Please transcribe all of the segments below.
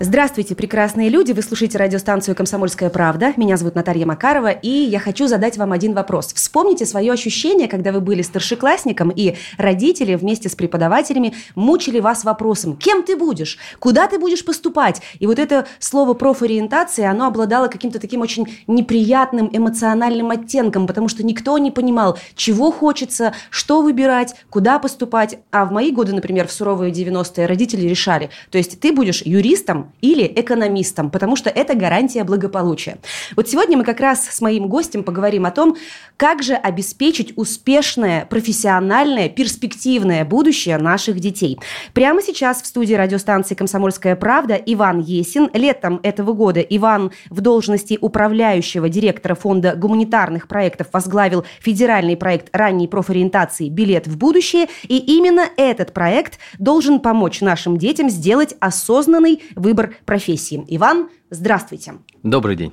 Здравствуйте, прекрасные люди! Вы слушаете радиостанцию «Комсомольская правда». Меня зовут Наталья Макарова, и я хочу задать вам один вопрос. Вспомните свое ощущение, когда вы были старшеклассником, и родители вместе с преподавателями мучили вас вопросом «Кем ты будешь? Куда ты будешь поступать?» И вот это слово «профориентация», оно обладало каким-то таким очень неприятным эмоциональным оттенком, потому что никто не понимал, чего хочется, что выбирать, куда поступать. А в мои годы, например, в суровые 90-е родители решали, то есть ты будешь юристом, или экономистом, потому что это гарантия благополучия. Вот сегодня мы как раз с моим гостем поговорим о том, как же обеспечить успешное, профессиональное, перспективное будущее наших детей. Прямо сейчас в студии радиостанции «Комсомольская правда» Иван Есин. Летом этого года Иван в должности управляющего директора фонда гуманитарных проектов возглавил федеральный проект ранней профориентации «Билет в будущее». И именно этот проект должен помочь нашим детям сделать осознанный выбор выбор профессии. Иван, здравствуйте. Добрый день.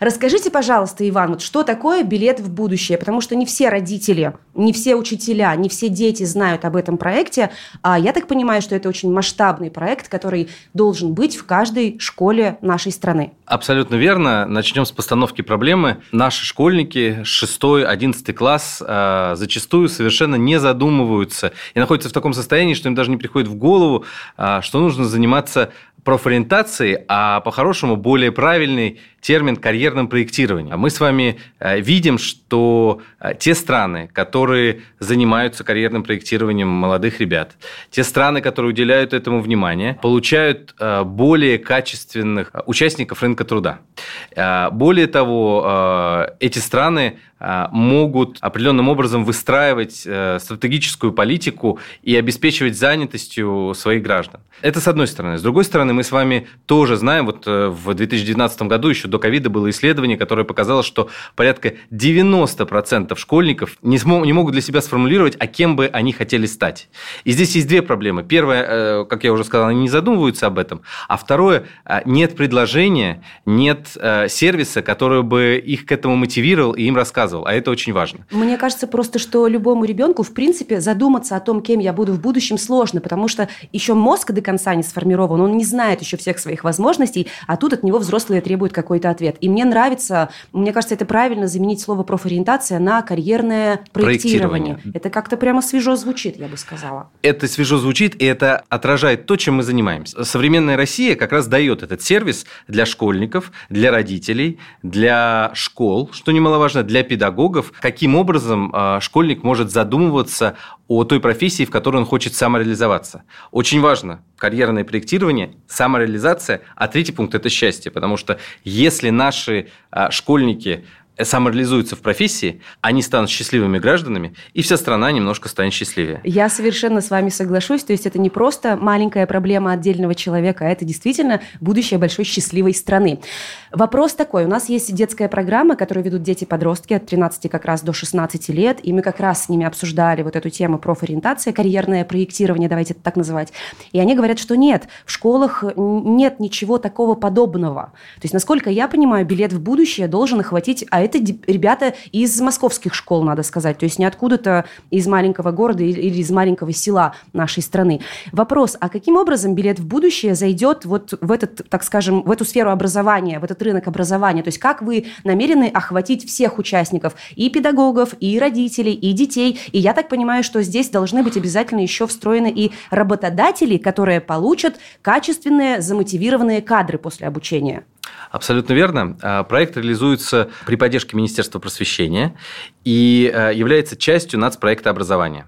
Расскажите, пожалуйста, Иван, вот что такое билет в будущее? Потому что не все родители, не все учителя, не все дети знают об этом проекте. А я так понимаю, что это очень масштабный проект, который должен быть в каждой школе нашей страны. Абсолютно верно. Начнем с постановки проблемы. Наши школьники, 6-11 класс, а, зачастую совершенно не задумываются и находятся в таком состоянии, что им даже не приходит в голову, а, что нужно заниматься профориентации, а по-хорошему более правильный термин карьерным проектированием. Мы с вами э, видим, что э, те страны, которые занимаются карьерным проектированием молодых ребят, те страны, которые уделяют этому внимание, получают э, более качественных участников рынка труда. Более того, эти страны могут определенным образом выстраивать стратегическую политику и обеспечивать занятостью своих граждан. Это с одной стороны. С другой стороны, мы с вами тоже знаем, вот в 2019 году еще до ковида было исследование, которое показало, что порядка 90% школьников не, смог, не могут для себя сформулировать, а кем бы они хотели стать. И здесь есть две проблемы. Первое, э, как я уже сказал, они не задумываются об этом. А второе, э, нет предложения, нет э, сервиса, который бы их к этому мотивировал и им рассказывал. А это очень важно. Мне кажется просто, что любому ребенку, в принципе, задуматься о том, кем я буду в будущем, сложно, потому что еще мозг до конца не сформирован, он не знает еще всех своих возможностей, а тут от него взрослые требуют какой какой-то ответ. И мне нравится, мне кажется, это правильно заменить слово профориентация на карьерное проектирование. проектирование. Это как-то прямо свежо звучит, я бы сказала. Это свежо звучит, и это отражает то, чем мы занимаемся. Современная Россия как раз дает этот сервис для школьников, для родителей, для школ, что немаловажно, для педагогов, каким образом а, школьник может задумываться о той профессии, в которой он хочет самореализоваться. Очень важно карьерное проектирование, самореализация, а третий пункт – это счастье, потому что если наши а, школьники самореализуются в профессии, они станут счастливыми гражданами, и вся страна немножко станет счастливее. Я совершенно с вами соглашусь. То есть это не просто маленькая проблема отдельного человека, а это действительно будущее большой счастливой страны. Вопрос такой. У нас есть детская программа, которую ведут дети-подростки от 13 как раз до 16 лет, и мы как раз с ними обсуждали вот эту тему профориентация, карьерное проектирование, давайте это так называть. И они говорят, что нет, в школах нет ничего такого подобного. То есть, насколько я понимаю, билет в будущее должен охватить, а это ребята из московских школ, надо сказать, то есть не откуда-то из маленького города или из маленького села нашей страны. Вопрос, а каким образом билет в будущее зайдет вот в этот, так скажем, в эту сферу образования, в этот рынок образования? То есть как вы намерены охватить всех участников, и педагогов, и родителей, и детей? И я так понимаю, что здесь должны быть обязательно еще встроены и работодатели, которые получат качественные, замотивированные кадры после обучения. Абсолютно верно. А, проект реализуется при поддержке Министерства просвещения и а, является частью нацпроекта образования.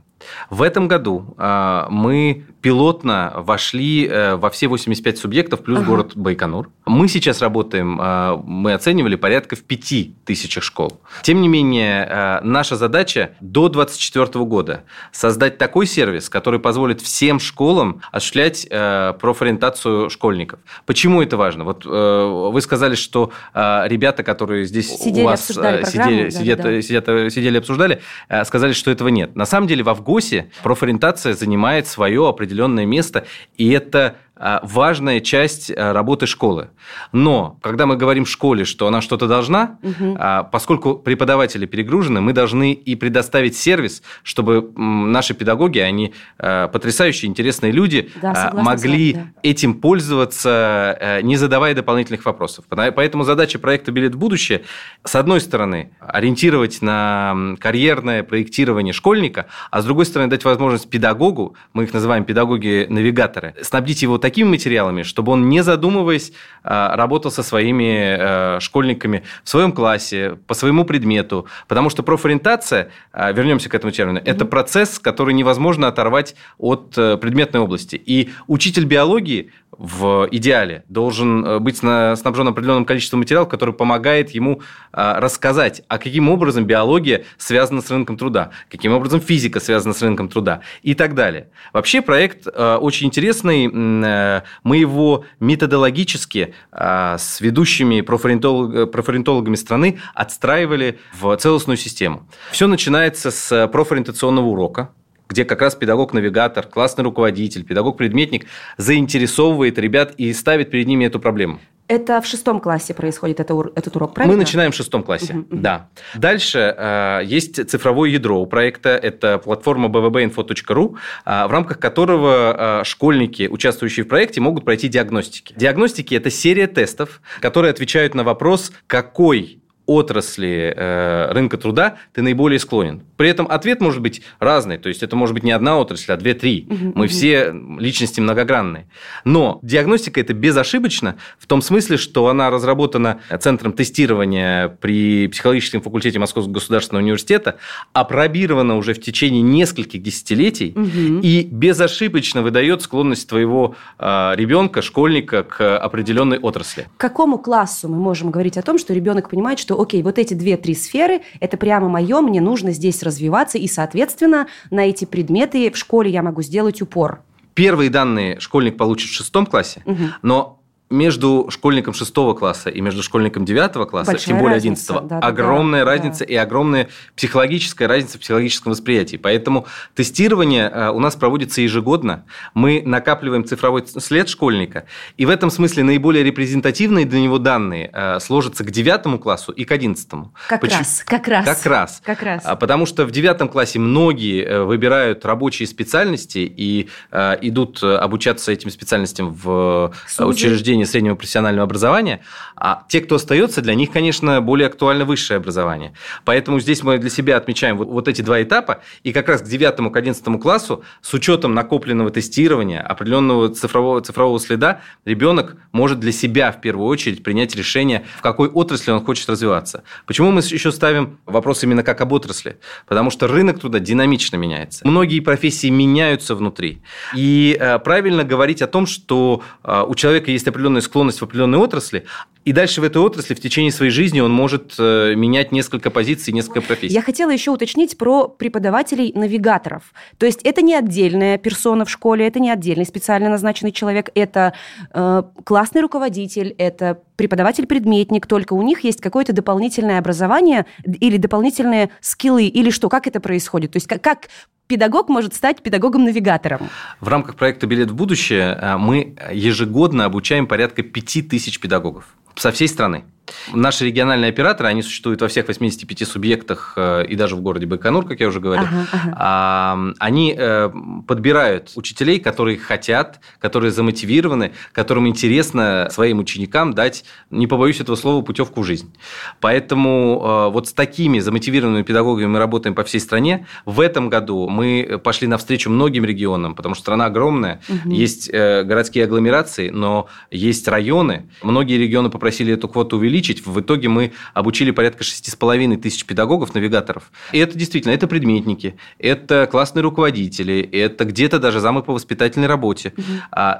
В этом году а, мы пилотно вошли э, во все 85 субъектов плюс ага. город Байконур. Мы сейчас работаем, а, мы оценивали порядка в 5 тысячах школ. Тем не менее, а, наша задача до 2024 года создать такой сервис, который позволит всем школам осуществлять э, профориентацию школьников. Почему это важно? Вот э, вы сказали, что ребята, которые здесь сидели, у вас сидели, да, сидят, да. Сидят, сидели, обсуждали, сказали, что этого нет. На самом деле в Авгосе профориентация занимает свое определенное место, и это важная часть а, работы школы. Но когда мы говорим в школе, что она что-то должна, угу. поскольку преподаватели перегружены, мы должны и предоставить сервис, чтобы наши педагоги, они потрясающие, интересные люди, да, могли вами, да. этим пользоваться, не задавая дополнительных вопросов. Поэтому задача проекта «Билет в будущее» с одной стороны ориентировать на карьерное проектирование школьника, а с другой стороны дать возможность педагогу, мы их называем педагоги-навигаторы, снабдить его таким такими материалами, чтобы он, не задумываясь, а, работал со своими а, школьниками в своем классе, по своему предмету. Потому что профориентация, а, вернемся к этому термину, mm-hmm. это процесс, который невозможно оторвать от э, предметной области. И учитель биологии в идеале должен э, быть снабжен определенным количеством материалов, который помогает ему а, рассказать, а каким образом биология связана с рынком труда, каким образом физика связана с рынком труда и так далее. Вообще проект э, очень интересный. Э, мы его методологически а, с ведущими профориентологами страны отстраивали в целостную систему. Все начинается с профориентационного урока, где как раз педагог-навигатор, классный руководитель, педагог-предметник заинтересовывает ребят и ставит перед ними эту проблему. Это в шестом классе происходит это, этот урок, правильно? Мы начинаем в шестом классе, угу, да. Дальше э, есть цифровое ядро у проекта. Это платформа bbinfo.ru, э, в рамках которого э, школьники, участвующие в проекте, могут пройти диагностики. Диагностики – это серия тестов, которые отвечают на вопрос, какой отрасли э, рынка труда ты наиболее склонен. При этом ответ может быть разный, то есть это может быть не одна отрасль, а две-три. Угу, Мы угу. все личности многогранные. Но диагностика это безошибочно в том смысле, что она разработана Центром тестирования при психологическом факультете Московского государственного университета, опробирована уже в течение нескольких десятилетий угу. и безошибочно выдает склонность твоего э, ребенка, школьника к определенной отрасли. К какому классу мы можем говорить о том, что ребенок понимает, что окей, вот эти две-три сферы, это прямо мое, мне нужно здесь развиваться, и, соответственно, на эти предметы в школе я могу сделать упор. Первые данные школьник получит в шестом классе, угу. но между школьником 6 класса и между школьником 9 класса, Большая тем более 11 да, огромная да, разница да. и огромная психологическая разница в психологическом восприятии. Поэтому тестирование э, у нас проводится ежегодно. Мы накапливаем цифровой след школьника, и в этом смысле наиболее репрезентативные для него данные э, сложатся к 9 классу и к 11. Как Почему? раз, как раз. Как раз. Как раз. А, потому что в 9 классе многие э, выбирают рабочие специальности и идут обучаться этим специальностям в учреждениях получения среднего профессионального образования, а те, кто остается, для них, конечно, более актуально высшее образование. Поэтому здесь мы для себя отмечаем вот, вот эти два этапа, и как раз к 9 к 11 классу с учетом накопленного тестирования, определенного цифрового, цифрового следа, ребенок может для себя в первую очередь принять решение, в какой отрасли он хочет развиваться. Почему мы еще ставим вопрос именно как об отрасли? Потому что рынок труда динамично меняется. Многие профессии меняются внутри. И э, правильно говорить о том, что э, у человека есть определенный определенную склонность в определенной отрасли, и дальше в этой отрасли в течение своей жизни он может э, менять несколько позиций, несколько профессий. Я хотела еще уточнить про преподавателей-навигаторов. То есть это не отдельная персона в школе, это не отдельный специально назначенный человек, это э, классный руководитель, это преподаватель-предметник, только у них есть какое-то дополнительное образование или дополнительные скиллы, или что, как это происходит? То есть как, как педагог может стать педагогом-навигатором? В рамках проекта «Билет в будущее» э, мы ежегодно обучаем порядка 5000 педагогов со всей страны. Наши региональные операторы, они существуют во всех 85 субъектах э, и даже в городе Байконур, как я уже говорил. Ага, ага. Они э, подбирают учителей, которые хотят, которые замотивированы, которым интересно своим ученикам дать, не побоюсь этого слова, путевку в жизнь. Поэтому э, вот с такими замотивированными педагогами мы работаем по всей стране. В этом году мы пошли навстречу многим регионам, потому что страна огромная, угу. есть городские агломерации, но есть районы. Многие регионы попросили эту квоту увеличить увеличить. В итоге мы обучили порядка 6,5 тысяч педагогов, навигаторов. И это действительно, это предметники, это классные руководители, это где-то даже замы по воспитательной работе. Угу.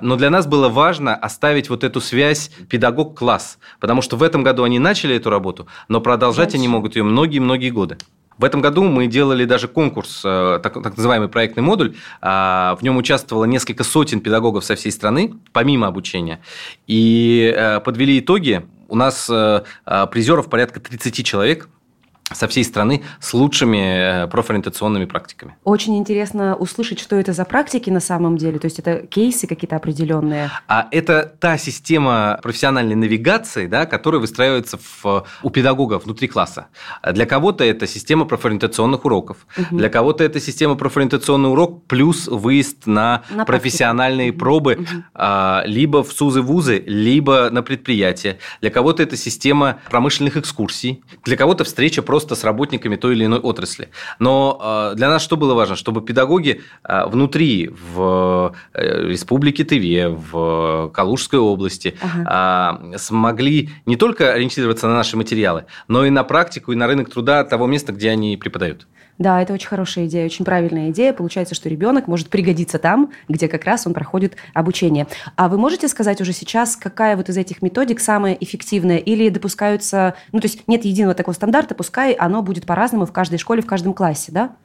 Но для нас было важно оставить вот эту связь педагог-класс, потому что в этом году они начали эту работу, но продолжать Дальше. они могут ее многие-многие годы. В этом году мы делали даже конкурс, э, так, так называемый проектный модуль. А, в нем участвовало несколько сотен педагогов со всей страны, помимо обучения. И э, подвели итоги у нас э, э, призеров порядка 30 человек. Со всей страны с лучшими профориентационными практиками. Очень интересно услышать, что это за практики на самом деле. То есть это кейсы какие-то определенные? А это та система профессиональной навигации, да, которая выстраивается в, у педагога внутри класса. Для кого-то это система профориентационных уроков, угу. для кого-то это система профориентационный урок плюс выезд на, на профессиональные угу. пробы угу. либо в СУЗы-вузы, либо на предприятия. Для кого-то это система промышленных экскурсий, для кого-то встреча просто с работниками той или иной отрасли. Но а, для нас что было важно? Чтобы педагоги внутри, в э, Республике Тыве, в Калужской области ага. смогли не только ориентироваться на наши материалы, но и на практику, и на рынок труда того места, где они преподают. Да, это очень хорошая идея, очень правильная идея. Получается, что ребенок может пригодиться там, где как раз он проходит обучение. А вы можете сказать уже сейчас, какая вот из этих методик самая эффективная? Или допускаются, ну то есть нет единого такого стандарта, пускай оно будет по-разному в каждой школе, в каждом классе, да?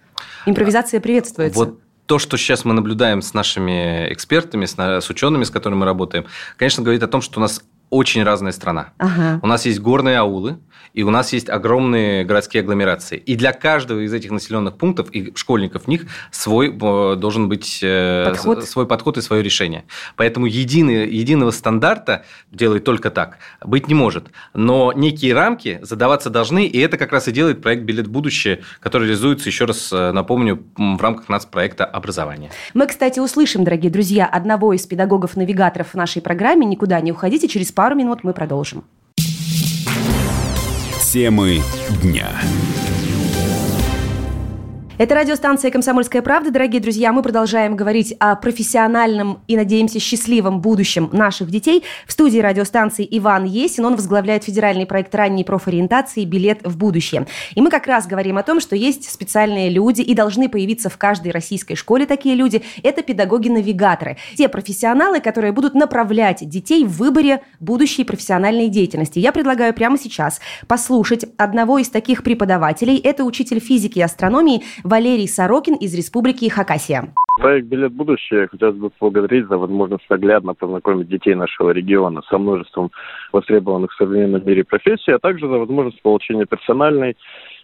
Импровизация приветствуется. Вот то, что сейчас мы наблюдаем с нашими экспертами, с, учеными, с которыми мы работаем, конечно, говорит о том, что у нас очень разная страна. Ага. У нас есть горные аулы, и у нас есть огромные городские агломерации. И для каждого из этих населенных пунктов и школьников в них свой э, должен быть э, подход. свой подход и свое решение. Поэтому единый, единого стандарта делать только так быть не может. Но некие рамки задаваться должны, и это как раз и делает проект «Билет в будущее», который реализуется, еще раз э, напомню, в рамках нацпроекта образования. Мы, кстати, услышим, дорогие друзья, одного из педагогов-навигаторов в нашей программе. Никуда не уходите, через пару минут мы продолжим. Темы дня. Это радиостанция «Комсомольская правда». Дорогие друзья, мы продолжаем говорить о профессиональном и, надеемся, счастливом будущем наших детей. В студии радиостанции Иван Есин. Он возглавляет федеральный проект ранней профориентации «Билет в будущее». И мы как раз говорим о том, что есть специальные люди и должны появиться в каждой российской школе такие люди. Это педагоги-навигаторы. Те профессионалы, которые будут направлять детей в выборе будущей профессиональной деятельности. Я предлагаю прямо сейчас послушать одного из таких преподавателей. Это учитель физики и астрономии Валерий Сорокин из Республики Хакасия. Проект «Билет будущее» хотелось бы поблагодарить за возможность наглядно познакомить детей нашего региона со множеством востребованных в современном мире профессий, а также за возможность получения персональной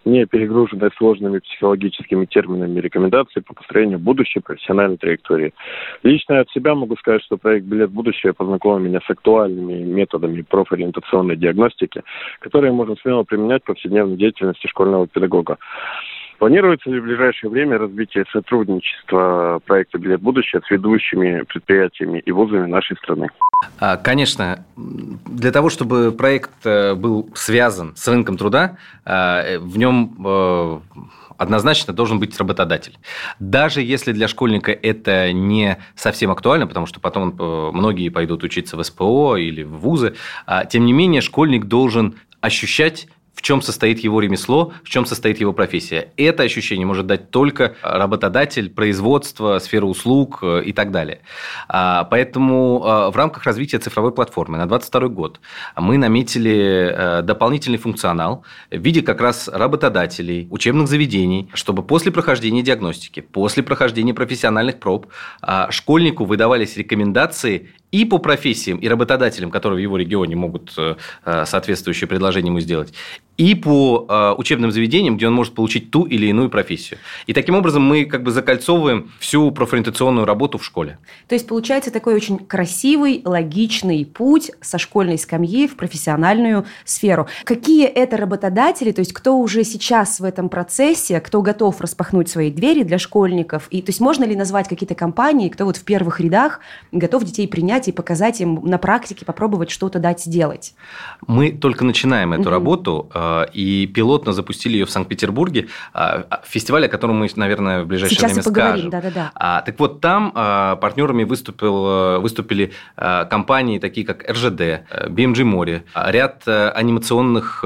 не перегруженной сложными психологическими терминами рекомендаций по построению будущей профессиональной траектории. Лично от себя могу сказать, что проект «Билет будущее» познакомил меня с актуальными методами профориентационной диагностики, которые можно смело применять в повседневной деятельности школьного педагога. Планируется ли в ближайшее время развитие сотрудничества проекта «Билет будущее» с ведущими предприятиями и вузами нашей страны? А, конечно, для того, чтобы проект э, был связан с рынком труда, э, в нем э, однозначно должен быть работодатель. Даже если для школьника это не совсем актуально, потому что потом многие пойдут учиться в СПО или в вузы, а, тем не менее школьник должен ощущать в чем состоит его ремесло, в чем состоит его профессия. Это ощущение может дать только работодатель, производство, сфера услуг э, и так далее. А, поэтому э, в рамках развития цифровой платформы на 2022 год мы наметили э, дополнительный функционал в виде как раз работодателей, учебных заведений, чтобы после прохождения диагностики, после прохождения профессиональных проб школьнику выдавались рекомендации и по профессиям, и работодателям, которые в его регионе могут соответствующее предложение ему сделать, и по э, учебным заведениям, где он может получить ту или иную профессию. И таким образом мы как бы закольцовываем всю профориентационную работу в школе. То есть получается такой очень красивый, логичный путь со школьной скамьи в профессиональную сферу. Какие это работодатели, то есть кто уже сейчас в этом процессе, кто готов распахнуть свои двери для школьников? И то есть можно ли назвать какие-то компании, кто вот в первых рядах готов детей принять и показать им на практике, попробовать что-то дать сделать? Мы только начинаем эту угу. работу Э, и пилотно запустили ее в Санкт-Петербурге, э, фестиваль, о котором мы, наверное, в ближайшее Сейчас время и поговорим, скажем. Да-да-да. А, так вот, там партнерами выступил, выступили компании, такие как РЖД, BMG Море, ряд анимационных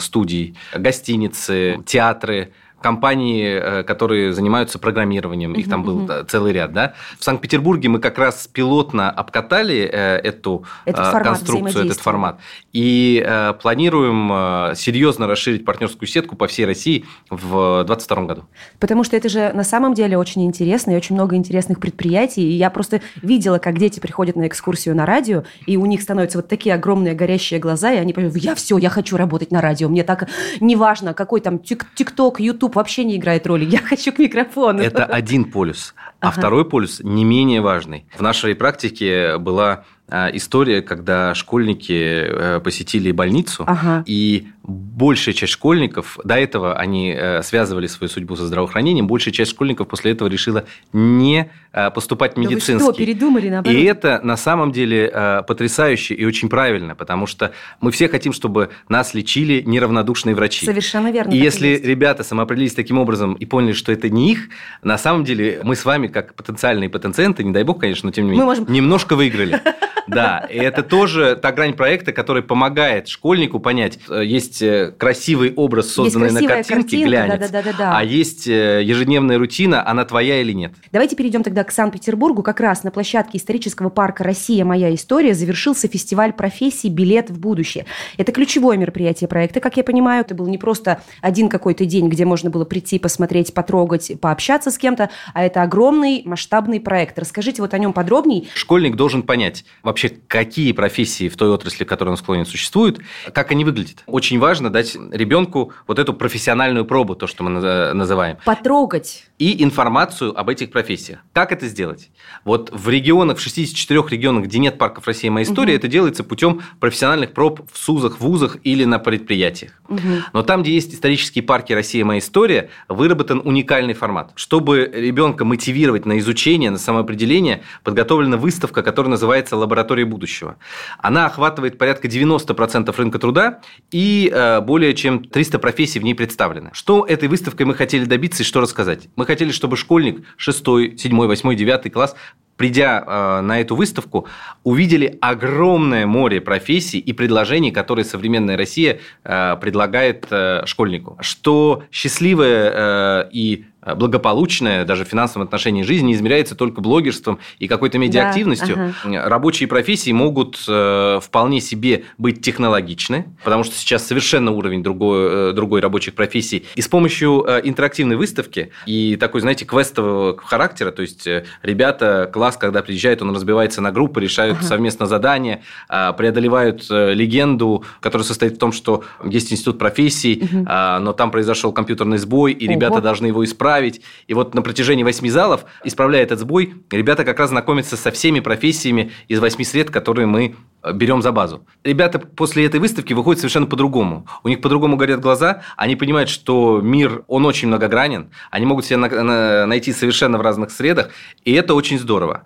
студий, гостиницы, театры, компании, которые занимаются программированием, их там был целый ряд, да. В Санкт-Петербурге мы как раз пилотно обкатали эту этот формат конструкцию, этот формат, и планируем серьезно расширить партнерскую сетку по всей России в 2022 году. Потому что это же на самом деле очень интересно, и очень много интересных предприятий, и я просто видела, как дети приходят на экскурсию на радио, и у них становятся вот такие огромные горящие глаза, и они понимают, я все, я хочу работать на радио, мне так неважно, какой там ТикТок, Ютуб вообще не играет роли, я хочу к микрофону. Это один полюс. А ага. второй полюс не менее важный. В нашей практике была история, когда школьники э, посетили больницу, ага. и большая часть школьников, до этого они э, связывали свою судьбу со здравоохранением, большая часть школьников после этого решила не э, поступать в медицинский. Да вы что, передумали, наоборот? И это на самом деле потрясающе и очень правильно, потому что мы все хотим, чтобы нас лечили неравнодушные врачи. Совершенно верно. И если есть. ребята самоопределились таким образом и поняли, что это не их, на самом деле мы с вами, как потенциальные потенциенты, не дай бог, конечно, но тем не менее, можем... немножко выиграли. Да, и это тоже та грань проекта, которая помогает школьнику понять, э, есть э, красивый образ, созданный на картинке, глянец, да, да, да, да, а есть э, ежедневная рутина, она твоя или нет. Давайте перейдем тогда к Санкт-Петербургу. Как раз на площадке исторического парка «Россия. Моя история» завершился фестиваль профессий «Билет в будущее». Это ключевое мероприятие проекта, как я понимаю. Это был не просто один какой-то день, где можно было прийти, посмотреть, потрогать, пообщаться с кем-то, а это огромный масштабный проект. Расскажите вот о нем подробней. Школьник должен понять, вообще, какие профессии в той отрасли, в которой он склонен, существуют, как они выглядят. Очень важно дать ребенку вот эту профессиональную пробу, то, что мы называем. Потрогать. И информацию об этих профессиях. Как это сделать? Вот в регионах, в 64 регионах, где нет парков России моя история, угу. это делается путем профессиональных проб в СУЗах, вузах или на предприятиях. Угу. Но там, где есть исторические парки Россия моя история, выработан уникальный формат. Чтобы ребенка мотивировать на изучение, на самоопределение, подготовлена выставка, которая называется «Лаборатория будущего». Она охватывает порядка 90% рынка труда и э, более чем 300 профессий в ней представлены. Что этой выставкой мы хотели добиться и что рассказать? Мы хотели, чтобы школьник 6, 7, 8, 9 класс придя э, на эту выставку, увидели огромное море профессий и предложений, которые современная Россия э, предлагает э, школьнику. Что счастливая э, и благополучная, даже в финансовом отношении жизнь не измеряется только блогерством и какой-то медиаактивностью. Да, ага. Рабочие профессии могут э, вполне себе быть технологичны, потому что сейчас совершенно уровень другой, э, другой рабочих профессий. И с помощью интерактивной выставки и такой, знаете, квестового характера, то есть ребята, класс, когда приезжает, он разбивается на группы, решают ага. совместно задания, преодолевают легенду, которая состоит в том, что есть институт профессий, угу. но там произошел компьютерный сбой, и Ого. ребята должны его исправить исправить. И вот на протяжении восьми залов, исправляя этот сбой, ребята как раз знакомятся со всеми профессиями из восьми сред, которые мы э, берем за базу. Ребята после этой выставки выходят совершенно по-другому. У них по-другому горят глаза, они понимают, что мир, он очень многогранен, они могут себя найти совершенно в разных средах, и это очень здорово.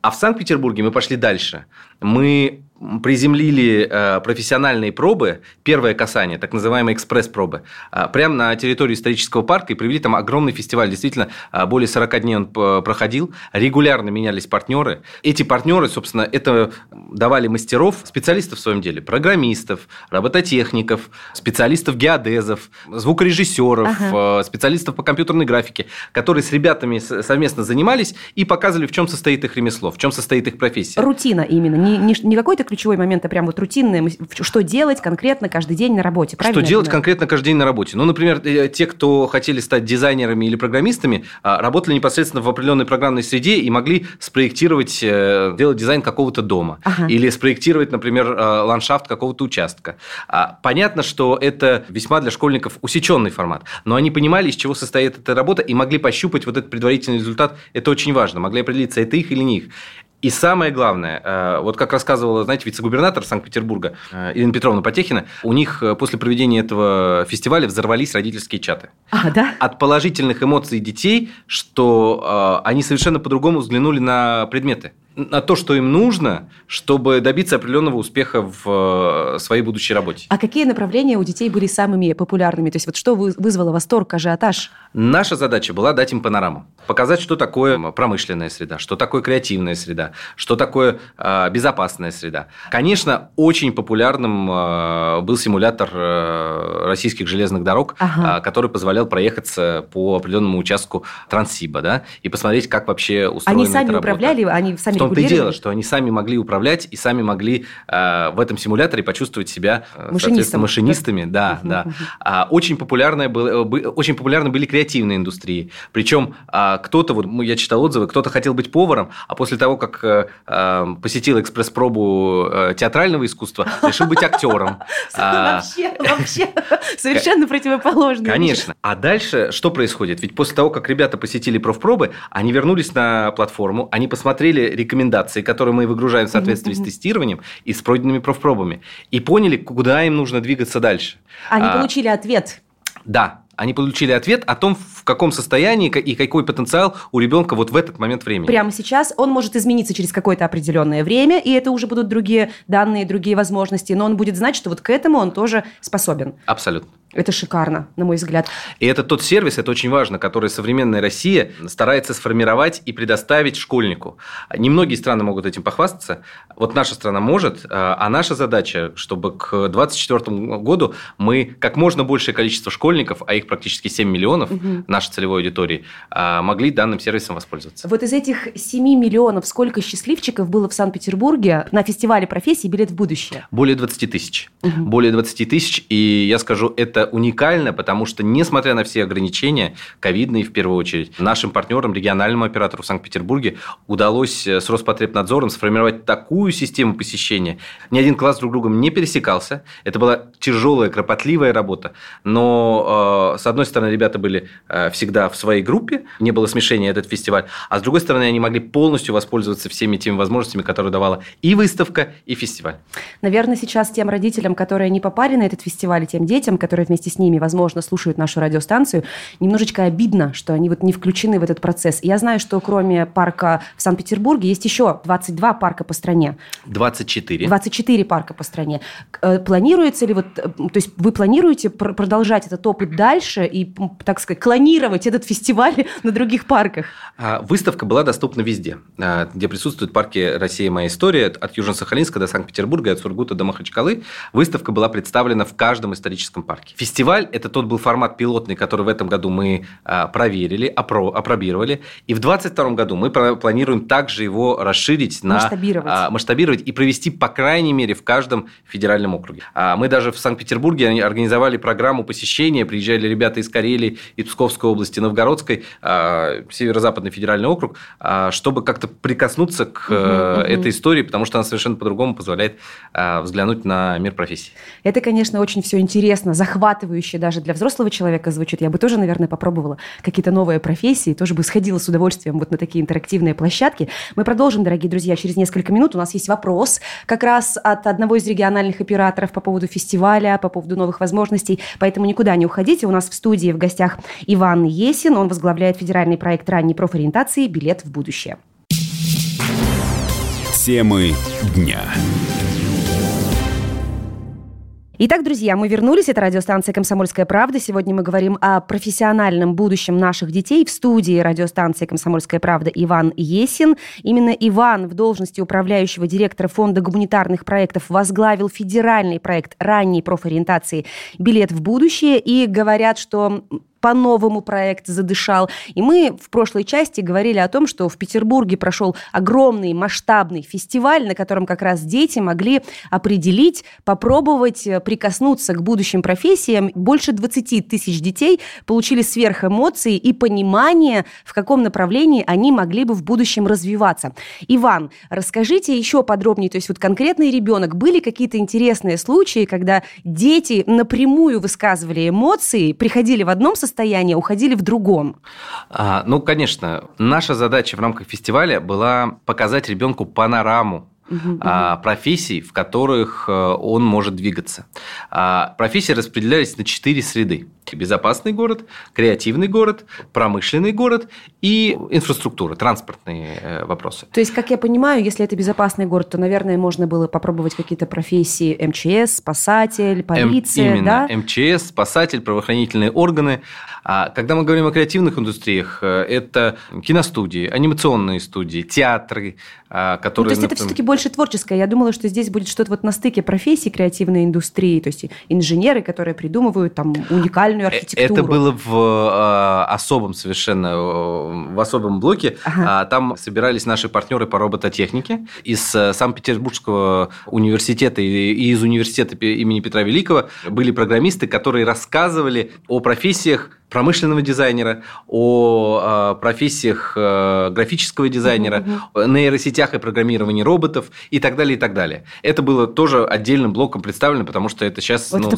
А в Санкт-Петербурге мы пошли дальше. Мы приземлили э, профессиональные пробы, первое касание, так называемые экспресс-пробы, э, прямо на территории исторического парка и провели там огромный фестиваль. Действительно, э, более 40 дней он проходил, регулярно менялись партнеры. Эти партнеры, собственно, это давали мастеров, специалистов в своем деле, программистов, робототехников, специалистов-геодезов, звукорежиссеров, ага. специалистов по компьютерной графике, которые с ребятами совместно занимались и показывали, в чем состоит их ремесло, в чем состоит их профессия. Рутина именно, не, не, не какой-то ключевой момент, а прям вот рутинное, что делать конкретно каждый день на работе, правильно? Что делать конкретно каждый день на работе? Ну, например, э, те, кто хотели стать дизайнерами или программистами, а, работали непосредственно в определенной программной среде и могли спроектировать, э, делать дизайн какого-то дома. Ага. Или спроектировать, например, э, ландшафт какого-то участка. А, понятно, что это весьма для школьников усеченный формат, но они понимали, из чего состоит эта работа, и могли пощупать вот этот предварительный результат. Это очень важно. Могли определиться, это их или не их. И самое главное, э, вот как рассказывала, знаете, вице-губернатор Санкт-Петербурга э, Ирина Петровна Потехина, у них э, после проведения этого фестиваля взорвались родительские чаты. А, да? От положительных эмоций детей, что они совершенно по-другому взглянули на предметы на то, что им нужно, чтобы добиться определенного успеха в э, своей будущей работе. А какие направления у детей были самыми популярными? То есть вот что вызвало восторг, ажиотаж? Наша задача была дать им панораму, показать, что такое промышленная среда, что такое креативная среда, что такое э, безопасная среда. Конечно, очень популярным э, был симулятор э, российских железных дорог, ага. э, который позволял проехаться по определенному участку Транссиба, да, и посмотреть, как вообще устроена Они сами управляли, они сами том-то и дело, что они сами могли управлять и сами могли э, в этом симуляторе почувствовать себя, э, Машинистом. машинистами. Да, да. да. А, очень, популярные был, очень популярны были креативные индустрии. Причем а, кто-то, вот я читал отзывы, кто-то хотел быть поваром, а после того, как а, посетил экспресс-пробу театрального искусства, решил быть актером. Вообще, вообще, совершенно противоположно. Конечно. А дальше что происходит? Ведь после того, как ребята посетили профпробы, они вернулись на платформу, они посмотрели рекомендации, которые мы выгружаем в соответствии с тестированием и с пройденными профпробами, и поняли, куда им нужно двигаться дальше. Они а, получили ответ. Да, они получили ответ о том, в каком состоянии и какой потенциал у ребенка вот в этот момент времени. Прямо сейчас он может измениться через какое-то определенное время, и это уже будут другие данные, другие возможности, но он будет знать, что вот к этому он тоже способен. Абсолютно. Это шикарно, на мой взгляд. И это тот сервис, это очень важно, который современная Россия старается сформировать и предоставить школьнику. Немногие страны могут этим похвастаться. Вот наша страна может, а наша задача, чтобы к 2024 году мы как можно большее количество школьников, а их практически 7 миллионов, угу. нашей целевой аудитории, а, могли данным сервисом воспользоваться. Вот из этих 7 миллионов сколько счастливчиков было в Санкт-Петербурге на фестивале профессии «Билет в будущее»? Более 20 тысяч. Угу. Более 20 тысяч, и я скажу, это уникально, потому что, несмотря на все ограничения, ковидные в первую очередь, нашим партнерам, региональному оператору в Санкт-Петербурге удалось э, с Роспотребнадзором сформировать такую систему посещения. Ни один класс друг другом не пересекался. Это была тяжелая, кропотливая работа. Но, э, с одной стороны, ребята были э, всегда в своей группе, не было смешения этот фестиваль, а с другой стороны, они могли полностью воспользоваться всеми теми возможностями, которые давала и выставка, и фестиваль. Наверное, сейчас тем родителям, которые не попали на этот фестиваль, и тем детям, которые вместе с ними, возможно, слушают нашу радиостанцию, немножечко обидно, что они вот не включены в этот процесс. Я знаю, что кроме парка в Санкт-Петербурге есть еще 22 парка по стране. 24. 24 парка по стране. Э, планируется ли вот, э, то есть вы планируете продолжать этот опыт дальше и, так сказать, клонировать этот фестиваль на других парках? А, выставка была доступна везде, а, где присутствуют парки «Россия. Моя история» от Южно-Сахалинска до Санкт-Петербурга, от Сургута до Махачкалы. Выставка была представлена в каждом историческом парке. Фестиваль – это тот был формат пилотный, который в этом году мы а, проверили, опро, опробировали. И в 2022 году мы планируем также его расширить, на, масштабировать. А, масштабировать и провести, по крайней мере, в каждом федеральном округе. А мы даже в Санкт-Петербурге организовали программу посещения. Приезжали ребята из Карелии, и Псковской области, Новгородской, Северо-Западный федеральный округ, чтобы как-то прикоснуться к угу, этой истории, потому что она совершенно по-другому позволяет взглянуть на мир профессии. Это, конечно, очень все интересно, захватывает захватывающе даже для взрослого человека звучит. Я бы тоже, наверное, попробовала какие-то новые профессии, тоже бы сходила с удовольствием вот на такие интерактивные площадки. Мы продолжим, дорогие друзья, через несколько минут. У нас есть вопрос как раз от одного из региональных операторов по поводу фестиваля, по поводу новых возможностей, поэтому никуда не уходите. У нас в студии в гостях Иван Есин, он возглавляет федеральный проект ранней профориентации «Билет в будущее». Темы дня. Итак, друзья, мы вернулись. Это радиостанция «Комсомольская правда». Сегодня мы говорим о профессиональном будущем наших детей. В студии радиостанции «Комсомольская правда» Иван Есин. Именно Иван в должности управляющего директора Фонда гуманитарных проектов возглавил федеральный проект ранней профориентации «Билет в будущее». И говорят, что по-новому проект задышал. И мы в прошлой части говорили о том, что в Петербурге прошел огромный масштабный фестиваль, на котором как раз дети могли определить, попробовать э, прикоснуться к будущим профессиям. Больше 20 тысяч детей получили сверхэмоции и понимание, в каком направлении они могли бы в будущем развиваться. Иван, расскажите еще подробнее, то есть вот конкретный ребенок, были какие-то интересные случаи, когда дети напрямую высказывали эмоции, приходили в одном состоянии, состоянии, уходили в другом? А, ну, конечно. Наша задача в рамках фестиваля была показать ребенку панораму угу, а, профессий, в которых э, он может двигаться. А, профессии распределялись на четыре среды. Безопасный город, креативный город, промышленный город и инфраструктура, транспортные э, вопросы. То есть, как я понимаю, если это безопасный город, то, наверное, можно было попробовать какие-то профессии МЧС, спасатель, полиция, М- именно. да? МЧС, спасатель, правоохранительные органы. А когда мы говорим о креативных индустриях, э, это киностудии, анимационные студии, театры, а, Ну, которые... то есть это например, все-таки больше творческое. Я думала, что здесь будет что-то вот на стыке профессий креативной индустрии, то есть инженеры, которые придумывают там уникальную Э, архитектуру. Это было в э, особом совершенно, э, в особом блоке. Ага. А, Там собирались наши партнеры по робототехнике из э, Санкт-Петербургского университета и из университета имени Петра Великого были программисты, которые рассказывали о профессиях промышленного дизайнера, о э, профессиях э, графического дизайнера, о нейросетях и программировании роботов и так далее, и так далее. Это было тоже отдельным блоком представлено, потому что это сейчас Вот ну, это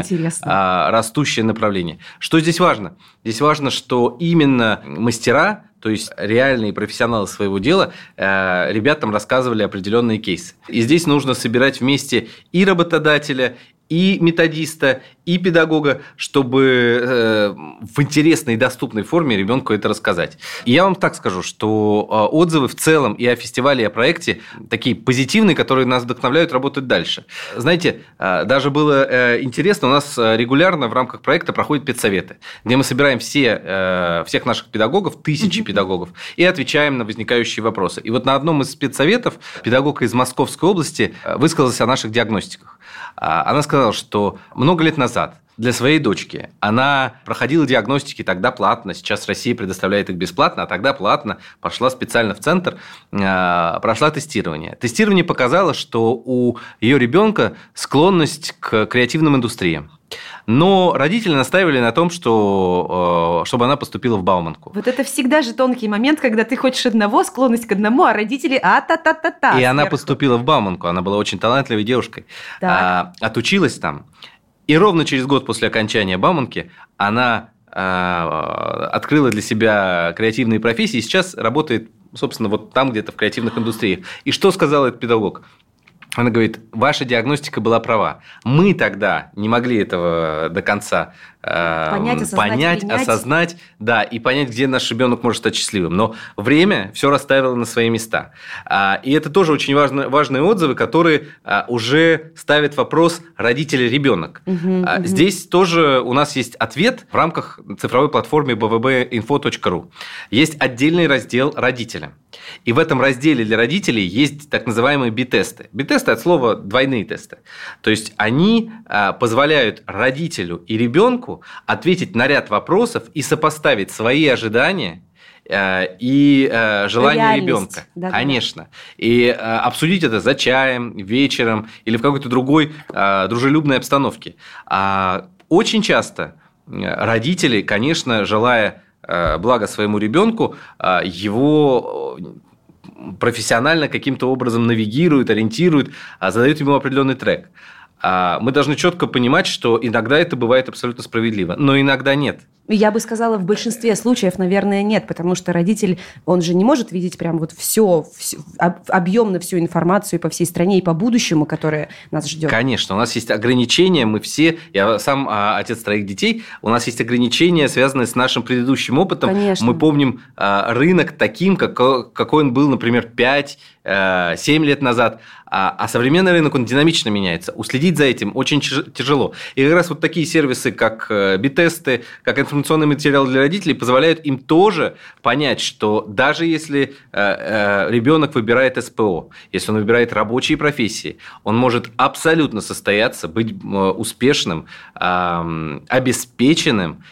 интересно. а, растущее направление. Что здесь важно? Здесь важно, что именно мастера, то есть реальные профессионалы своего дела, э, ребятам рассказывали определенные кейсы. И здесь нужно собирать вместе и работодателя, и методиста, и педагога, чтобы э, в интересной и доступной форме ребенку это рассказать. И я вам так скажу, что э, отзывы в целом и о фестивале, и о проекте такие позитивные, которые нас вдохновляют работать дальше. Знаете, э, даже было э, интересно, у нас э, регулярно в рамках проекта проходят педсоветы, где мы собираем все, э, всех наших педагогов, тысячи педагогов, и отвечаем на возникающие вопросы. И вот на одном из спецсоветов педагог из Московской области высказался о наших диагностиках. А, Она сказала, что много лет назад для своей дочки она проходила диагностики тогда платно, сейчас Россия предоставляет их бесплатно, а тогда платно, пошла специально в центр, э, прошла тестирование. Тестирование показало, что у ее ребенка склонность к креативным индустриям. Но родители настаивали на том, что, э, чтобы она поступила в Бауманку. Вот это всегда же тонкий момент, когда ты хочешь одного, склонность к одному, а родители а-та-та-та-та. И она сверху. поступила в Бауманку. Она была очень талантливой девушкой. Так. А, отучилась там. И ровно через год после окончания Бауманки она а, открыла для себя креативные профессии и сейчас работает, собственно, вот там где-то в креативных индустриях. И что сказал этот педагог? Она говорит, ваша диагностика была права. Мы тогда не могли этого до конца Понять, осознать, понять, принять. осознать, да, и понять, где наш ребенок может стать счастливым. Но время все расставило на свои места. А, И это тоже очень важно, важные отзывы, которые а, уже ставят вопрос родитель-ребенок. Мгм, А. Здесь тоже у нас есть ответ в рамках цифровой платформы bbinfo.ru. Есть отдельный раздел родителя. И в этом разделе для родителей есть так называемые би-тесты. Би-тесты от слова двойные тесты. То есть они позволяют родителю и ребенку ответить на ряд вопросов и сопоставить свои ожидания э, и э, желания Реальность. ребенка. Да-да-да. Конечно. И э, обсудить это за чаем, вечером или в какой-то другой дружелюбной обстановке. А очень часто родители, конечно, желая блага своему ребенку, его профессионально каким-то образом навигируют, ориентируют, задают ему определенный трек. А Мы должны четко понимать, что иногда это бывает абсолютно справедливо, но иногда нет. Я бы сказала, в большинстве случаев, наверное, нет, потому что родитель, он же не может видеть прям вот все, объемно всю информацию по всей стране и по будущему, которое нас ждет. Конечно, у нас есть ограничения, мы все, я сам а, отец троих детей, у нас есть ограничения, связанные с нашим предыдущим опытом. Конечно. Мы помним а, рынок таким, как, какой он был, например, 5 7 лет назад, а, а современный рынок, он динамично меняется. Уследить за этим очень тяжело. И как раз вот такие сервисы, как э, битесты, как информационный материал для родителей, позволяют им тоже понять, что даже если э, ребенок выбирает СПО, если он выбирает рабочие профессии, он может абсолютно состояться, быть э, успешным, обеспеченным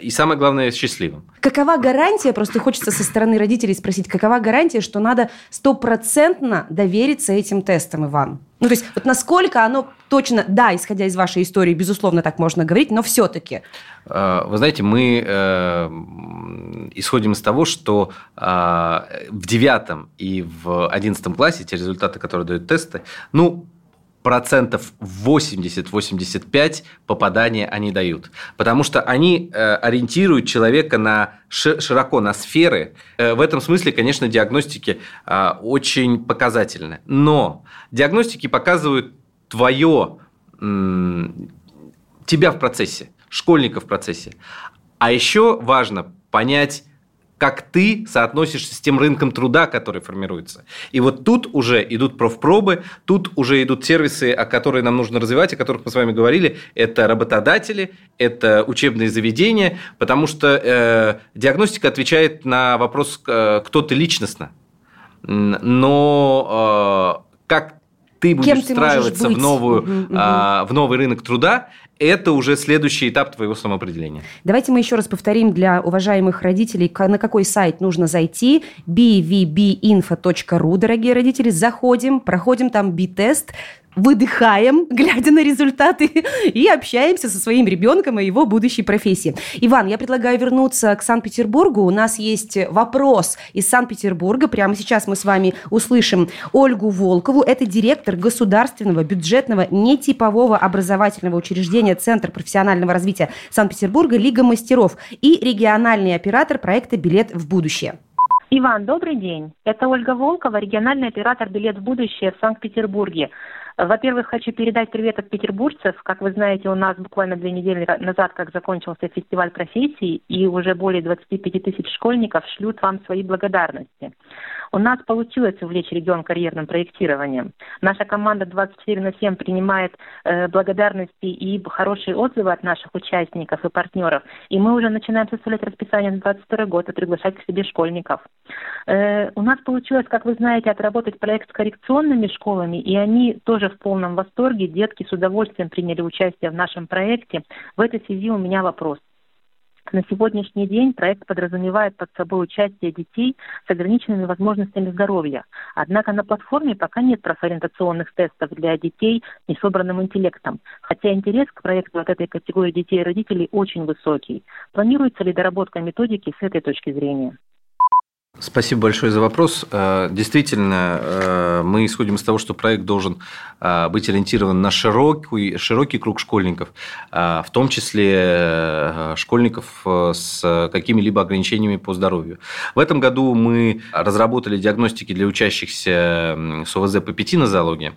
и, самое главное, счастливым. Какова гарантия, просто хочется со стороны родителей спросить, какова гарантия, что надо стопроцентно довериться этим тестам, Иван? Ну, то есть, вот насколько оно точно, да, исходя из вашей истории, безусловно, так можно говорить, но все-таки. Вы знаете, мы э, исходим из того, что э, в девятом и в одиннадцатом классе те результаты, которые дают тесты, ну, процентов 80-85 попадания они дают. Потому что они э, ориентируют человека на широко на сферы. Э, в этом смысле, конечно, диагностики э, очень показательны. Но диагностики показывают твое, тебя в процессе школьника в процессе. А еще важно понять, как ты соотносишься с тем рынком труда, который формируется. И вот тут уже идут профпробы, тут уже идут сервисы, о которых нам нужно развивать, о которых мы с вами говорили. Это работодатели, это учебные заведения, потому что э, диагностика отвечает на вопрос, э, кто ты личностно. Но э, как ты будешь Кем встраиваться в, новую, угу, угу. А, в новый рынок труда, это уже следующий этап твоего самоопределения. Давайте мы еще раз повторим для уважаемых родителей, на какой сайт нужно зайти. bvbinfo.ru, дорогие родители. Заходим, проходим там би-тест, выдыхаем, глядя на результаты, и общаемся со своим ребенком о его будущей профессии. Иван, я предлагаю вернуться к Санкт-Петербургу. У нас есть вопрос из Санкт-Петербурга. Прямо сейчас мы с вами услышим Ольгу Волкову. Это директор государственного бюджетного нетипового образовательного учреждения Центр профессионального развития Санкт-Петербурга «Лига мастеров» и региональный оператор проекта «Билет в будущее». Иван, добрый день. Это Ольга Волкова, региональный оператор «Билет в будущее» в Санкт-Петербурге. Во-первых, хочу передать привет от петербуржцев. Как вы знаете, у нас буквально две недели назад, как закончился фестиваль профессий, и уже более 25 тысяч школьников шлют вам свои благодарности. У нас получилось увлечь регион карьерным проектированием. Наша команда 24 на 7 принимает э, благодарности и хорошие отзывы от наших участников и партнеров. И мы уже начинаем составлять расписание на 22 год и приглашать к себе школьников. Э, у нас получилось, как вы знаете, отработать проект с коррекционными школами, и они тоже в полном восторге. Детки с удовольствием приняли участие в нашем проекте. В этой связи у меня вопрос. На сегодняшний день проект подразумевает под собой участие детей с ограниченными возможностями здоровья. Однако на платформе пока нет профориентационных тестов для детей с несобранным интеллектом. Хотя интерес к проекту от этой категории детей и родителей очень высокий. Планируется ли доработка методики с этой точки зрения? Спасибо большое за вопрос. Э, действительно, э, мы исходим из того, что проект должен э, быть ориентирован на широкий, широкий круг школьников, в том числе школьников с какими-либо ограничениями по здоровью. В этом году мы разработали диагностики для учащихся с ОВЗ по пяти нозологии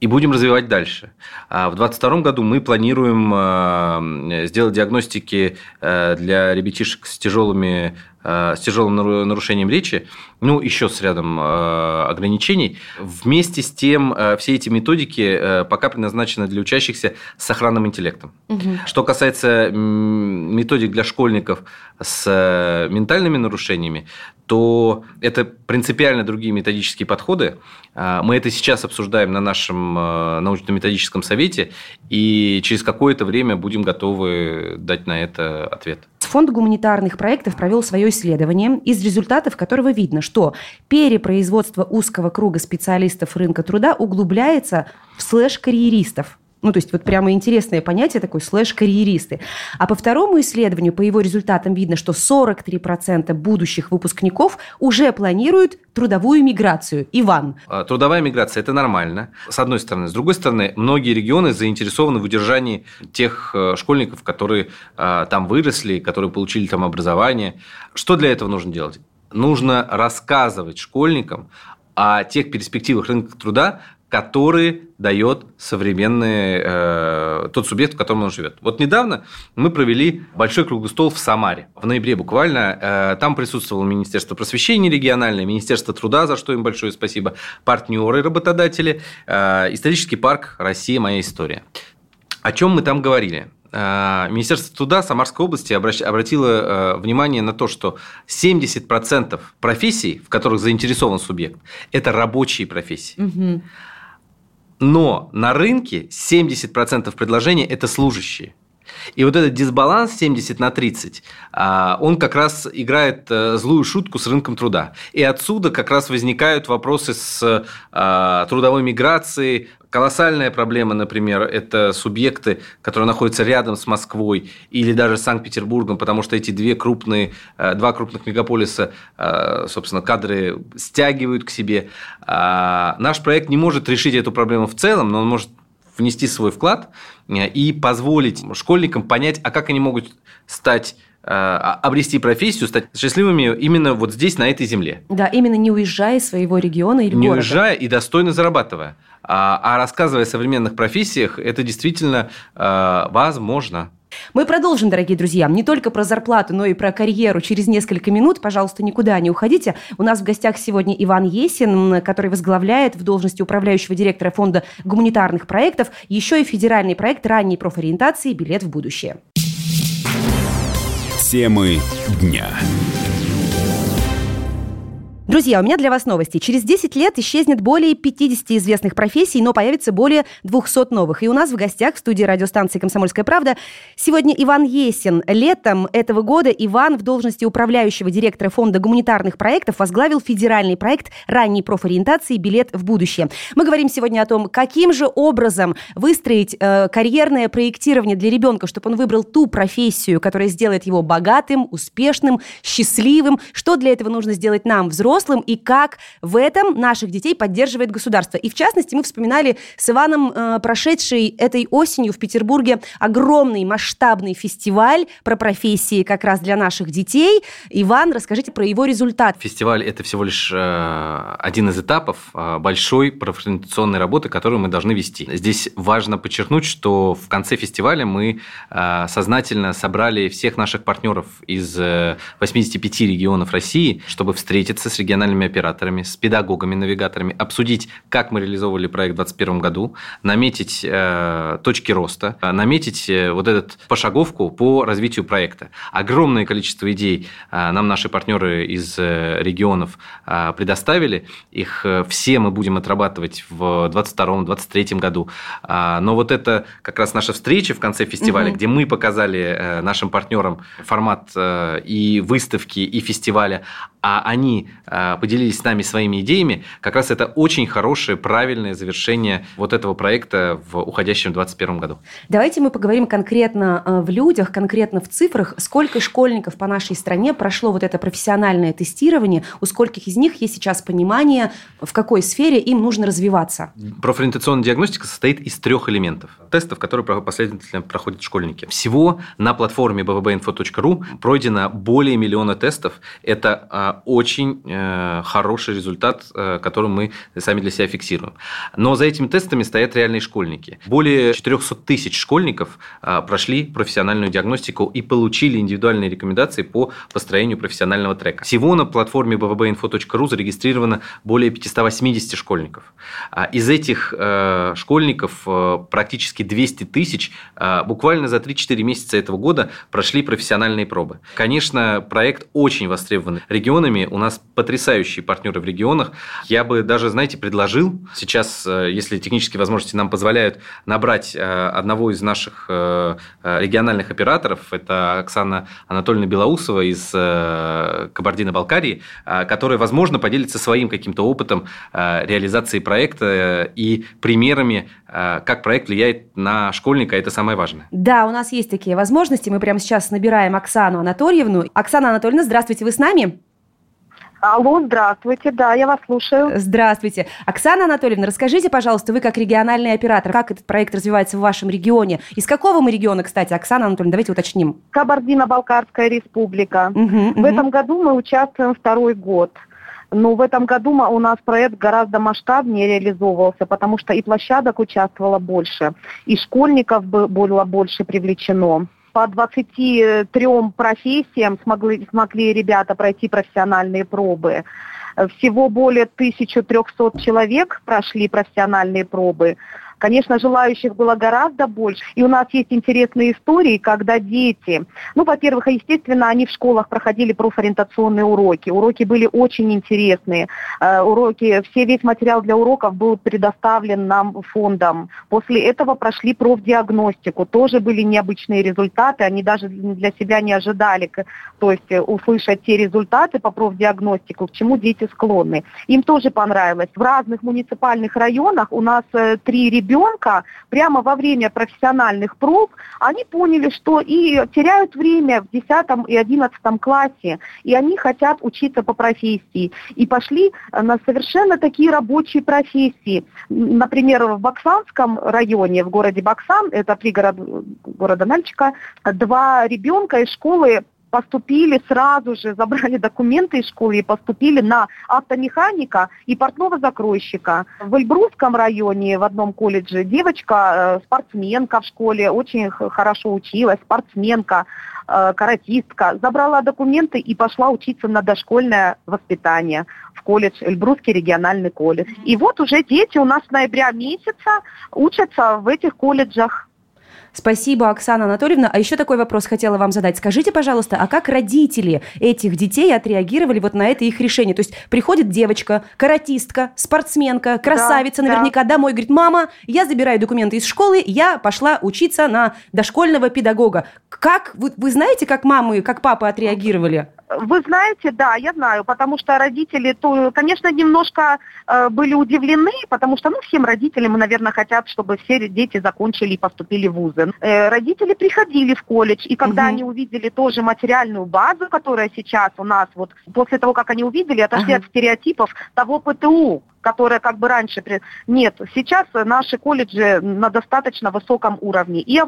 и будем развивать дальше. А в 2022 году мы планируем сделать диагностики для ребятишек с тяжелыми Э, с тяжелым нарушением речи, ну, еще с рядом э, ограничений. Вместе с тем, э, все эти методики пока предназначены для учащихся с сохранным интеллектом. Угу. Что касается методик для школьников с ментальными нарушениями, то это принципиально другие методические подходы. Мы это сейчас обсуждаем на нашем научно-методическом совете, и через какое-то время будем готовы дать на это ответ. Фонд гуманитарных проектов провел свое исследование, из результатов которого видно, что перепроизводство узкого круга специалистов рынка труда углубляется в слэш-карьеристов. Ну, то есть вот прямо интересное понятие такое слэш-карьеристы. А по второму исследованию, по его результатам видно, что 43% будущих выпускников уже планируют трудовую миграцию. Иван. А, трудовая миграция – это нормально, с одной стороны. С другой стороны, многие регионы заинтересованы в удержании тех э, школьников, которые а, там выросли, которые получили там образование. Что для этого нужно делать? Нужно рассказывать школьникам о тех перспективах рынка труда, который дает современный э, тот субъект, в котором он живет. Вот недавно мы провели большой круглый стол в Самаре. В ноябре буквально. Э, там присутствовало Министерство просвещения региональное, Министерство труда, за что им большое спасибо, партнеры, работодатели, э, исторический парк «Россия. Моя история». О чем мы там говорили? Э, Министерство труда Самарской области обратило э, внимание на то, что 70% профессий, в которых заинтересован субъект, это рабочие профессии. Угу. Но на рынке 70% предложений – это служащие. И вот этот дисбаланс 70 на 30, а, он как раз играет э, злую шутку с рынком труда. И отсюда как раз возникают вопросы с а, трудовой миграцией, Колоссальная проблема, например, это субъекты, которые находятся рядом с Москвой или даже Санкт-Петербургом, потому что эти две крупные, э, два крупных мегаполиса, э, собственно, кадры стягивают к себе. А, наш проект не может решить эту проблему в целом, но он может внести свой вклад э, и позволить школьникам понять, а как они могут стать обрести профессию, стать счастливыми именно вот здесь, на этой земле. Да, именно не уезжая из своего региона или не города. Не уезжая и достойно зарабатывая. А, а рассказывая о современных профессиях, это действительно э, возможно. Мы продолжим, дорогие друзья, не только про зарплату, но и про карьеру через несколько минут. Пожалуйста, никуда не уходите. У нас в гостях сегодня Иван Есин, который возглавляет в должности управляющего директора фонда гуманитарных проектов еще и федеральный проект ранней профориентации «Билет в будущее». Темы дня. Друзья, у меня для вас новости. Через 10 лет исчезнет более 50 известных профессий, но появится более 200 новых. И у нас в гостях в студии радиостанции «Комсомольская правда» сегодня Иван Есин. Летом этого года Иван в должности управляющего директора фонда гуманитарных проектов возглавил федеральный проект ранней профориентации «Билет в будущее». Мы говорим сегодня о том, каким же образом выстроить э, карьерное проектирование для ребенка, чтобы он выбрал ту профессию, которая сделает его богатым, успешным, счастливым, что для этого нужно сделать нам, взрослым, взрослым и как в этом наших детей поддерживает государство. И в частности, мы вспоминали с Иваном э, прошедший этой осенью в Петербурге огромный масштабный фестиваль про профессии как раз для наших детей. Иван, расскажите про его результат. Фестиваль – это всего лишь э, один из этапов э, большой профориентационной работы, которую мы должны вести. Здесь важно подчеркнуть, что в конце фестиваля мы э, сознательно собрали всех наших партнеров из 85 регионов России, чтобы встретиться с региональными операторами, с педагогами, навигаторами, обсудить, как мы реализовывали проект в 2021 году, наметить э, точки роста, э, наметить э, вот эту пошаговку по развитию проекта. Огромное количество идей э, нам наши партнеры из э, регионов э, предоставили. Их э, все мы будем отрабатывать в 2022-2023 году. Э, но вот это как раз наша встреча в конце фестиваля, угу. где мы показали э, нашим партнерам формат э, и выставки, и фестиваля, а они э, поделились с нами своими идеями, как раз это очень хорошее, правильное завершение вот этого проекта в уходящем 2021 году. Давайте мы поговорим конкретно э, в людях, конкретно в цифрах. Сколько школьников по нашей стране прошло вот это профессиональное тестирование? У скольких из них есть сейчас понимание, в какой сфере им нужно развиваться? Профориентационная диагностика состоит из трех элементов. Тестов, которые последовательно проходят школьники. Всего на платформе bbinfo.ru пройдено более миллиона тестов. Это а, очень э, хороший результат, э, который мы сами для себя фиксируем. Но за этими тестами стоят реальные школьники. Более 400 тысяч школьников э, прошли профессиональную диагностику и получили индивидуальные рекомендации по построению профессионального трека. Всего на платформе bbinfo.ru зарегистрировано более 580 школьников. А из этих школьников практически 200 тысяч буквально за 3-4 месяца этого года прошли профессиональные пробы. Конечно, проект очень востребован регион регионами. У нас потрясающие партнеры в регионах. Я бы даже, знаете, предложил сейчас, э, если технические возможности нам позволяют, набрать э, одного из наших э, региональных операторов. Это Оксана Анатольевна Белоусова из Кабардино-Балкарии, которая, возможно, поделится своим каким-то опытом реализации проекта и примерами, как проект влияет на школьника. Это самое важное. Да, у нас есть такие возможности. Мы прямо сейчас набираем Оксану Анатольевну. Оксана Анатольевна, здравствуйте, вы с нами? Алло, здравствуйте, да, я вас слушаю. Здравствуйте. Оксана Анатольевна, расскажите, пожалуйста, вы как региональный оператор, как этот проект развивается в вашем регионе? Из какого мы региона, кстати, Оксана Анатольевна, давайте уточним. Кабардино-Балкарская республика. Угу, в угу. этом году мы участвуем второй год. Но в этом году у нас проект гораздо масштабнее реализовывался, потому что и площадок участвовало больше, и школьников было больше привлечено по 23 профессиям смогли, смогли ребята пройти профессиональные пробы. Всего более 1300 человек прошли профессиональные пробы. Конечно, желающих было гораздо больше. И у нас есть интересные истории, когда дети, ну, во-первых, естественно, они в школах проходили профориентационные уроки. Уроки были очень интересные. Э, уроки, все, весь материал для уроков был предоставлен нам фондом. После этого прошли профдиагностику. Тоже были необычные результаты. Они даже для себя не ожидали, то есть э, услышать те результаты по профдиагностику, к чему дети склонны. Им тоже понравилось. В разных муниципальных районах у нас э, три ребенка ребенка прямо во время профессиональных проб, они поняли, что и теряют время в 10 и 11 классе, и они хотят учиться по профессии. И пошли э, на совершенно такие рабочие профессии. Например, в Баксанском районе, в городе Баксан, это пригород города Нальчика, два ребенка из школы поступили сразу же, забрали документы из школы и поступили на автомеханика и портного закройщика. В Эльбрусском районе в одном колледже девочка, э, спортсменка в школе, очень хорошо училась, спортсменка, э, каратистка, забрала документы и пошла учиться на дошкольное воспитание в колледж, Эльбрусский региональный колледж. И вот уже дети у нас с ноября месяца учатся в этих колледжах. Спасибо, Оксана Анатольевна. А еще такой вопрос хотела вам задать. Скажите, пожалуйста, а как родители этих детей отреагировали вот на это их решение? То есть приходит девочка, каратистка, спортсменка, красавица да, наверняка да. домой, говорит, мама, я забираю документы из школы, я пошла учиться на дошкольного педагога. Как, вы, вы знаете, как мамы, как папы отреагировали? Вы знаете, да, я знаю, потому что родители, то, конечно, немножко э, были удивлены, потому что, ну, всем родителям, наверное, хотят, чтобы все дети закончили и поступили в вузы. Э, родители приходили в колледж, и когда угу. они увидели тоже материальную базу, которая сейчас у нас, вот после того, как они увидели, отошли ага. от стереотипов того ПТУ, которая как бы раньше... Нет, сейчас наши колледжи на достаточно высоком уровне. И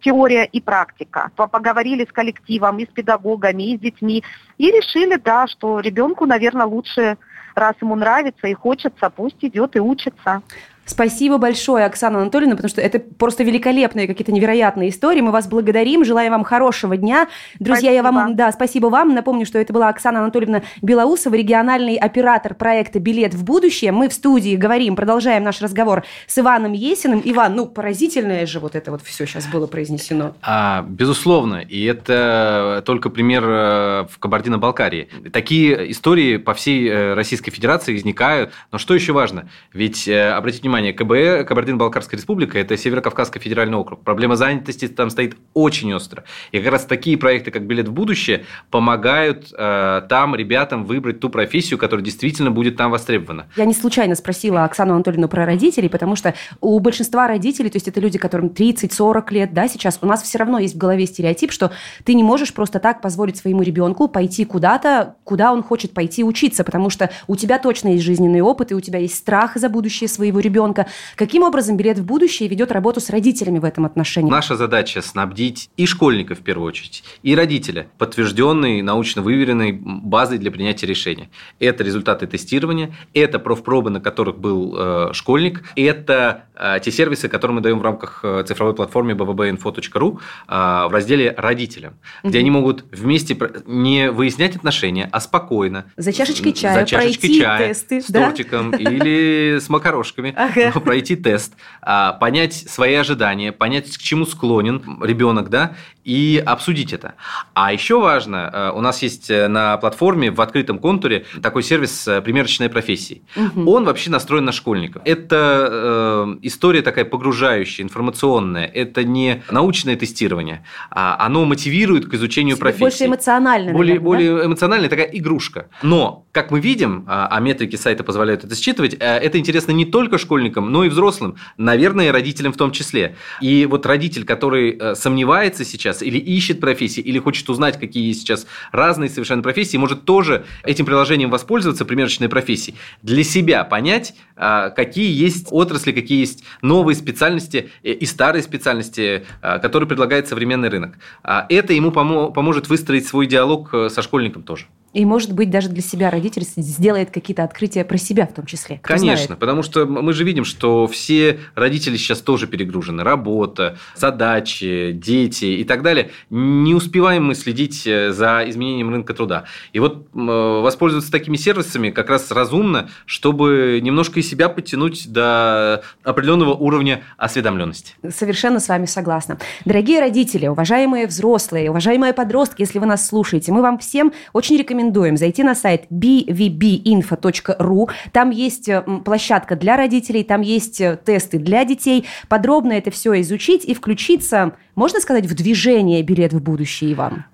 теория, и практика. Поговорили с коллективом, и с педагогами, и с детьми. И решили, да, что ребенку, наверное, лучше, раз ему нравится и хочется, пусть идет и учится. Спасибо большое, Оксана Анатольевна, потому что это просто великолепные какие-то невероятные истории. Мы вас благодарим, желаем вам хорошего дня. Друзья, спасибо. я вам, да, спасибо вам. Напомню, что это была Оксана Анатольевна Белоусова, региональный оператор проекта «Билет в будущее». Мы в студии говорим, продолжаем наш разговор с Иваном Есиным. Иван, ну, поразительное же вот это вот все сейчас было произнесено. А, безусловно, и это только пример э, в Кабардино-Балкарии. Такие истории по всей э, Российской Федерации возникают. Но что еще важно? Ведь, э, обратите внимание, внимание, КБ, Кабардино-Балкарская республика, это Северо-Кавказский федеральный округ. Проблема занятости там стоит очень остро. И как раз такие проекты, как «Билет в будущее», помогают э, там ребятам выбрать ту профессию, которая действительно будет там востребована. Я не случайно спросила Оксану Анатольевну про родителей, потому что у большинства родителей, то есть это люди, которым 30-40 лет, да, сейчас, у нас все равно есть в голове стереотип, что ты не можешь просто так позволить своему ребенку пойти куда-то, куда он хочет пойти учиться, потому что у тебя точно есть жизненный опыт, и у тебя есть страх за будущее своего ребенка, ребенка. Каким образом билет в будущее ведет работу с родителями в этом отношении? Наша задача снабдить и школьника в первую очередь, и родителя подтвержденной, научно выверенной базой для принятия решения. Это результаты тестирования, это профпробы, на которых был э, школьник, это э, те сервисы, которые мы даем в рамках э, цифровой платформы bbinfo.ru э, в разделе «Родителям», угу. где они могут вместе не выяснять отношения, а спокойно. За чашечкой чая, за чашечкой пройти чая, тесты. С да? тортиком или с макарошками ага. пройти тест, а, понять свои ожидания, понять, к чему склонен ребенок, да, и обсудить это. А еще важно, э, у нас есть э, на платформе в открытом контуре такой сервис э, «Примерочная профессии». Угу. Он вообще настроен на школьников. Это э, история такая погружающая, информационная. Это не научное тестирование, а оно мотивирует к изучению профессии. Больше эмоционально. Более, наверное, более да? эмоциональная такая игрушка. Но, как мы видим, а, а метрики сайта позволяют это считывать, это интересно не только школьникам, но и взрослым. Наверное, и родителям в том числе. И вот родитель, который сомневается сейчас, или ищет профессии, или хочет узнать, какие есть сейчас разные совершенно профессии, может тоже этим приложением воспользоваться, примерочной профессии, для себя понять, а, какие есть отрасли, какие есть новые специальности и старые специальности, а, которые предлагает современный рынок. А, это ему поможет выстроить свой диалог э, со школьником тоже. И, может быть, даже для себя родитель сделает какие-то открытия про себя в том числе. Кто Конечно, знает. потому что мы же видим, что все родители сейчас тоже перегружены. Работа, задачи, дети и так далее. Не успеваем мы следить э, за изменением рынка труда. И вот воспользоваться такими сервисами как раз разумно, чтобы немножко и себя подтянуть до определенного уровня осведомленности. Совершенно с вами согласна. Дорогие родители, уважаемые взрослые, уважаемые подростки, если вы нас слушаете, мы вам всем очень рекомендуем рекомендуем зайти на сайт bvbinfo.ru. Там есть э, площадка для родителей, там есть э, тесты для детей. Подробно это все изучить и включиться, можно сказать, в движение «Билет в будущее», Иван?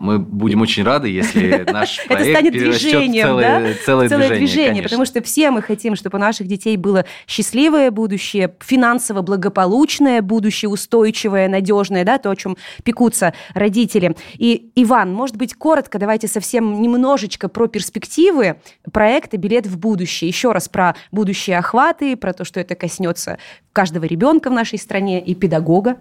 Мы будем очень рады, если наш проект Это станет движением, целое, да? целое, целое движение, движение потому что все мы хотим, чтобы у наших детей было счастливое будущее, финансово благополучное будущее, устойчивое, надежное, да, то, о чем пекутся родители. И, Иван, может быть, коротко давайте совсем немножечко про перспективы проекта «Билет в будущее». Еще раз про будущие охваты, про то, что это коснется каждого ребенка в нашей стране и педагога.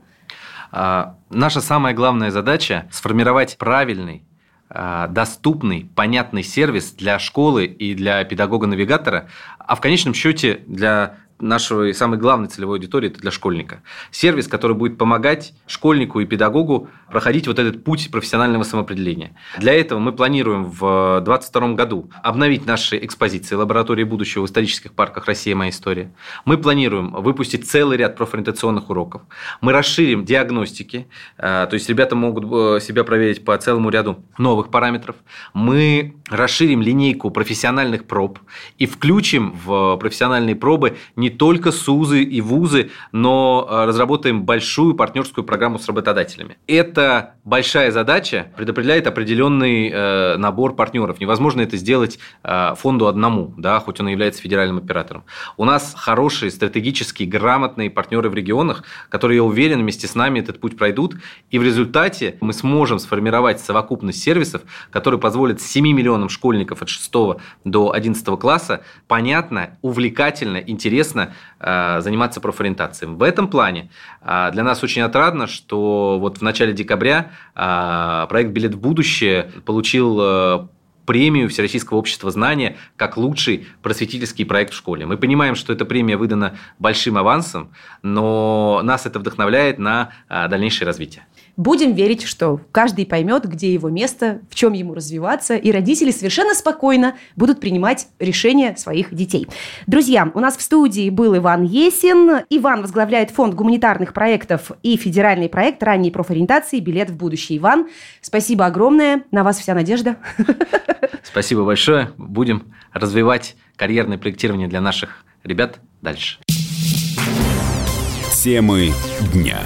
А, наша самая главная задача – сформировать правильный, э, доступный, понятный сервис для школы и для педагога-навигатора, а в конечном счете для нашей самой главной целевой аудитории – это для школьника. Сервис, который будет помогать школьнику и педагогу проходить вот этот путь профессионального самоопределения. Для этого мы планируем в 2022 году обновить наши экспозиции лаборатории будущего в исторических парках России «Моя история». Мы планируем выпустить целый ряд профориентационных уроков. Мы расширим диагностики, э, то есть ребята могут э, себя проверить по целому ряду новых параметров. Мы расширим линейку профессиональных проб и включим в профессиональные пробы не только СУЗы и ВУЗы, но э, разработаем большую партнерскую программу с работодателями. Это большая задача, предопределяет определенный э, набор партнеров. Невозможно это сделать э, фонду одному, да, хоть он и является федеральным оператором. У нас хорошие, стратегические, грамотные партнеры в регионах, которые, я уверен, вместе с нами этот путь пройдут, и в результате мы сможем сформировать совокупность сервисов, которые позволят 7 миллионам школьников от 6 до 11 класса понятно, увлекательно, интересно э, заниматься профориентацией. В этом плане э, для нас очень отрадно, что вот в начале декабря э, проект «Билет в будущее» получил премию Всероссийского общества знания как лучший просветительский проект в школе. Мы понимаем, что эта премия выдана большим авансом, но нас это вдохновляет на дальнейшее развитие. Будем верить, что каждый поймет, где его место, в чем ему развиваться, и родители совершенно спокойно будут принимать решения своих детей. Друзья, у нас в студии был Иван Есин. Иван возглавляет фонд гуманитарных проектов и федеральный проект ранней профориентации «Билет в будущее». Иван, спасибо огромное. На вас вся надежда. Спасибо большое. Будем развивать карьерное проектирование для наших ребят дальше. Темы дня.